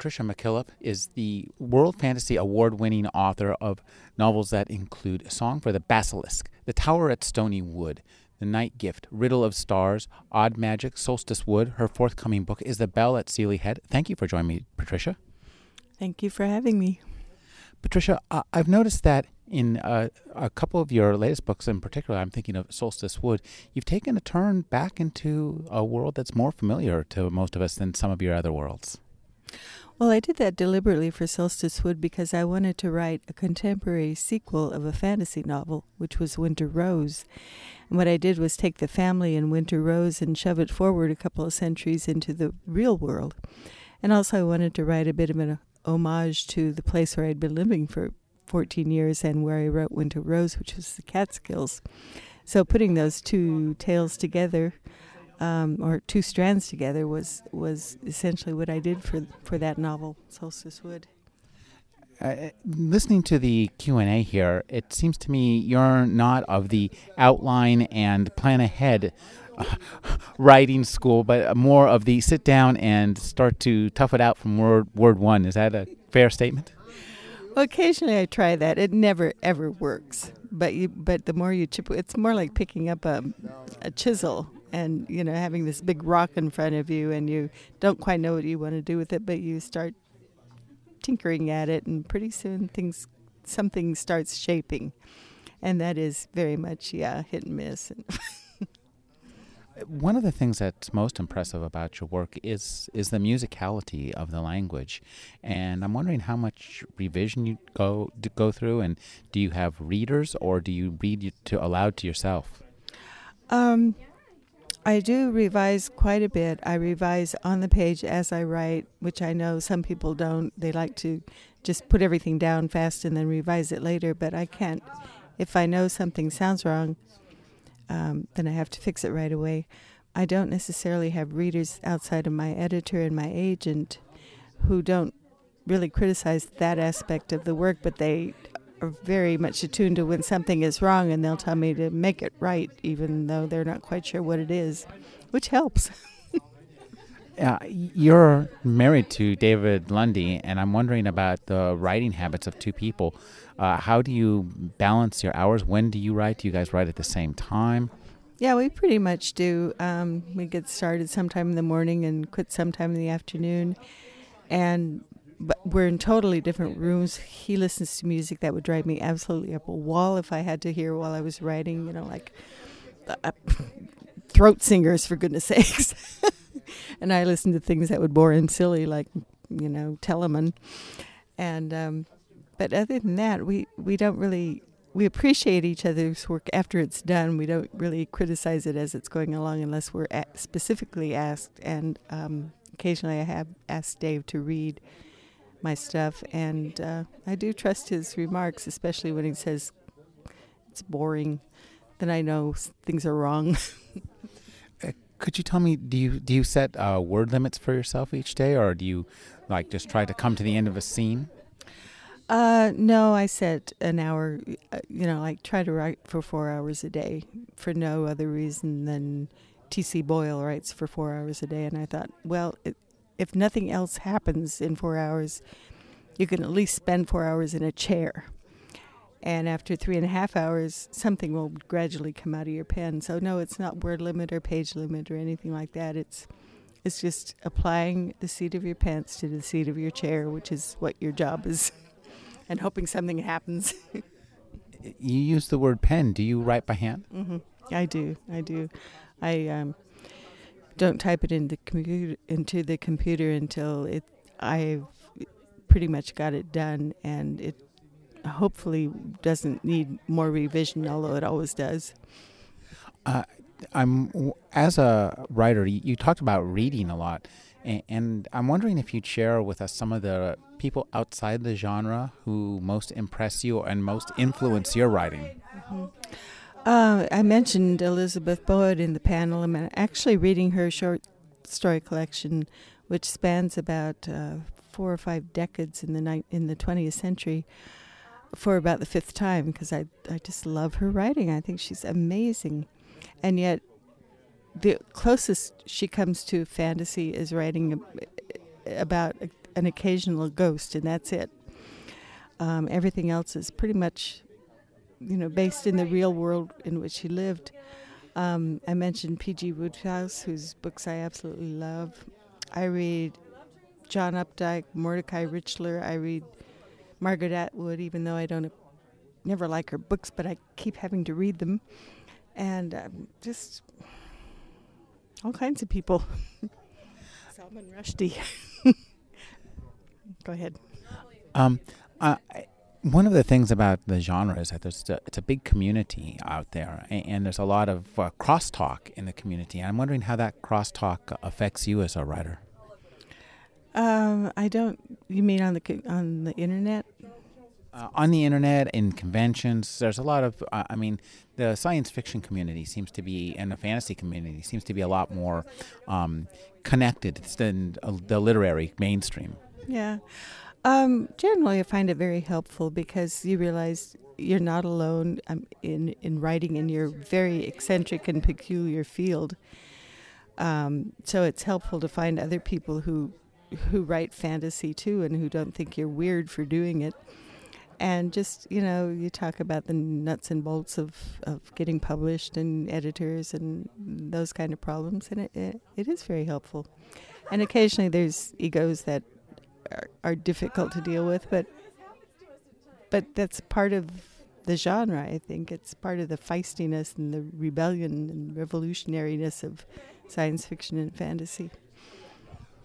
Patricia McKillip is the World Fantasy Award winning author of novels that include Song for the Basilisk, The Tower at Stony Wood, The Night Gift, Riddle of Stars, Odd Magic, Solstice Wood. Her forthcoming book is The Bell at Sealey Head. Thank you for joining me, Patricia. Thank you for having me. Patricia, uh, I've noticed that in uh, a couple of your latest books, in particular, I'm thinking of Solstice Wood, you've taken a turn back into a world that's more familiar to most of us than some of your other worlds. Well, I did that deliberately for Solstice Wood because I wanted to write a contemporary sequel of a fantasy novel, which was Winter Rose. And what I did was take the family in Winter Rose and shove it forward a couple of centuries into the real world. And also, I wanted to write a bit of an homage to the place where I'd been living for 14 years and where I wrote Winter Rose, which was the Catskills. So, putting those two tales together um, or two strands together was was essentially what I did for for that novel, Solstice Wood. Uh, listening to the q&a here it seems to me you're not of the outline and plan ahead uh, writing school but more of the sit down and start to tough it out from word, word one. Is that a fair statement? Well occasionally i try that. It never ever works. But you but the more you chip it's more like picking up a, a chisel and you know having this big rock in front of you and you don't quite know what you want to do with it but you start tinkering at it and pretty soon things something starts shaping. And that is very much yeah hit and miss. One of the things that's most impressive about your work is is the musicality of the language, and I'm wondering how much revision you go go through, and do you have readers or do you read to aloud to yourself? Um, I do revise quite a bit. I revise on the page as I write, which I know some people don't. They like to just put everything down fast and then revise it later, but I can't. If I know something sounds wrong, um, then I have to fix it right away. I don't necessarily have readers outside of my editor and my agent who don't really criticize that aspect of the work, but they are very much attuned to when something is wrong and they'll tell me to make it right, even though they're not quite sure what it is, which helps. uh, you're married to David Lunde, and I'm wondering about the writing habits of two people. Uh, how do you balance your hours? When do you write? Do you guys write at the same time? Yeah, we pretty much do. Um, we get started sometime in the morning and quit sometime in the afternoon. And but we're in totally different rooms. He listens to music that would drive me absolutely up a wall if I had to hear while I was writing, you know, like uh, throat singers, for goodness sakes. and I listen to things that would bore him silly, like, you know, Telemann. And, um, but other than that, we, we don't really, we appreciate each other's work after it's done. We don't really criticize it as it's going along unless we're specifically asked. And um, occasionally I have asked Dave to read my stuff, and uh, I do trust his remarks, especially when he says it's boring. Then I know things are wrong. uh, could you tell me do you do you set uh, word limits for yourself each day, or do you like just try to come to the end of a scene? Uh, no, I set an hour. Uh, you know, like try to write for four hours a day for no other reason than T.C. Boyle writes for four hours a day, and I thought, well, it, if nothing else happens in four hours, you can at least spend four hours in a chair. And after three and a half hours, something will gradually come out of your pen. So no, it's not word limit or page limit or anything like that. It's it's just applying the seat of your pants to the seat of your chair, which is what your job is, and hoping something happens. you use the word pen. Do you write by hand? Mm-hmm. I do. I do. I um, don't type it in the computer into the computer until it I've pretty much got it done and it hopefully doesn't need more revision although it always does uh, I'm as a writer you, you, talked about reading a lot A- And I'm wondering if you'd share with us some of the people outside the genre who most impress you and most influence your writing. Uh, I mentioned Elizabeth Boyd in the panel. I'm actually reading her short story collection, which spans about uh, four or five decades in the ni- in the 20th century, for about the fifth time because I I just love her writing. I think she's amazing, and yet the closest she comes to fantasy is writing about a, an occasional ghost, and that's it. Um, everything else is pretty much you know, based in the real world in which he lived. Um, I mentioned P.G. Wodehouse, whose books I absolutely love. I read John Updike, Mordecai Richler. I read Margaret Atwood, even though I don't never like her books, but I keep having to read them. And um, just all kinds of people. Salman Rushdie. Go ahead. Um, uh, I- one of the things about the genre is that there's a, it's a big community out there, and, and there's a lot of uh, crosstalk in the community. And I'm wondering how that crosstalk affects you as a writer. Um, I don't. You mean on the on the internet? Uh, on the internet, in conventions, there's a lot of. Uh, I mean, the science fiction community seems to be, and the fantasy community seems to be a lot more um, connected than uh, the literary mainstream. Yeah. Um, generally, I find it very helpful because you realize you're not alone um, in in writing in your very eccentric and peculiar field. Um, so it's helpful to find other people who who write fantasy too and who don't think you're weird for doing it. And just you know, you talk about the nuts and bolts of, of getting published and editors and those kind of problems, and it, it, it is very helpful. And occasionally, there's egos that are, are difficult to deal with, but but that's part of the genre. I think it's part of the feistiness and the rebellion and revolutionariness of science fiction and fantasy.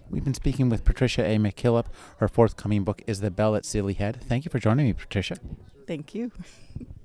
We've been speaking with Patricia A. McKillip. Her forthcoming book is The Bell at Sealey Head. Thank you for joining me, Patricia. Thank you.